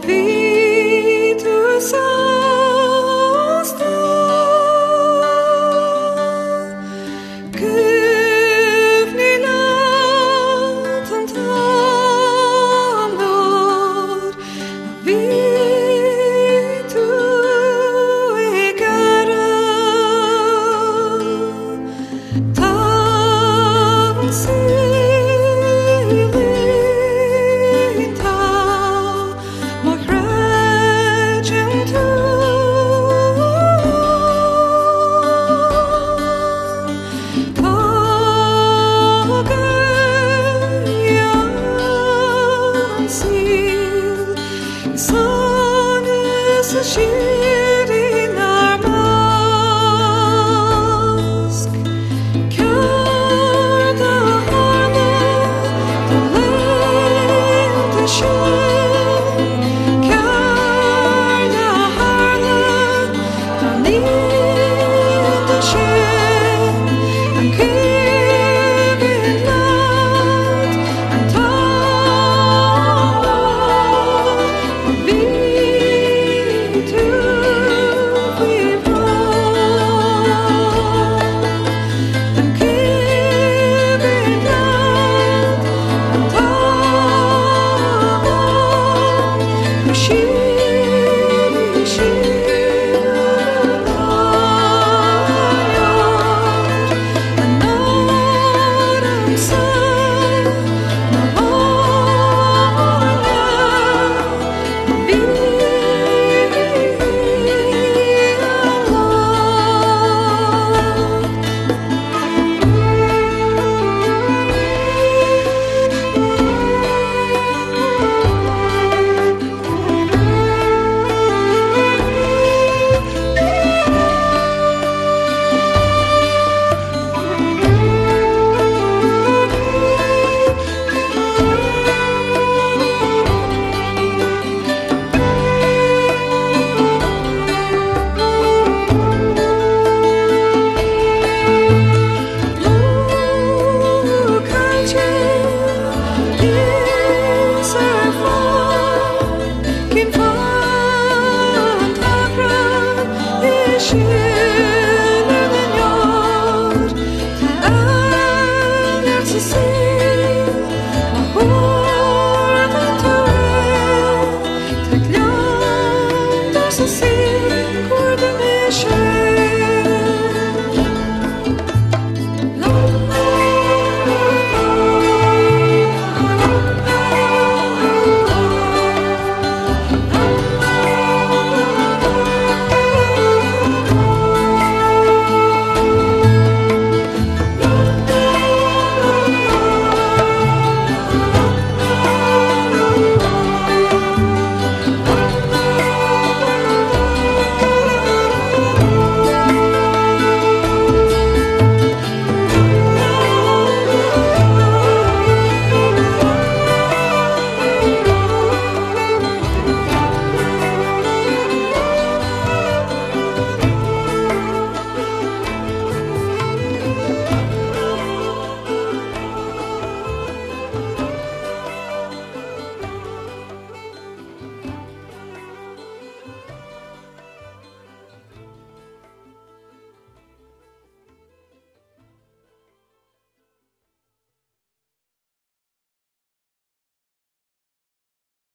be machine. she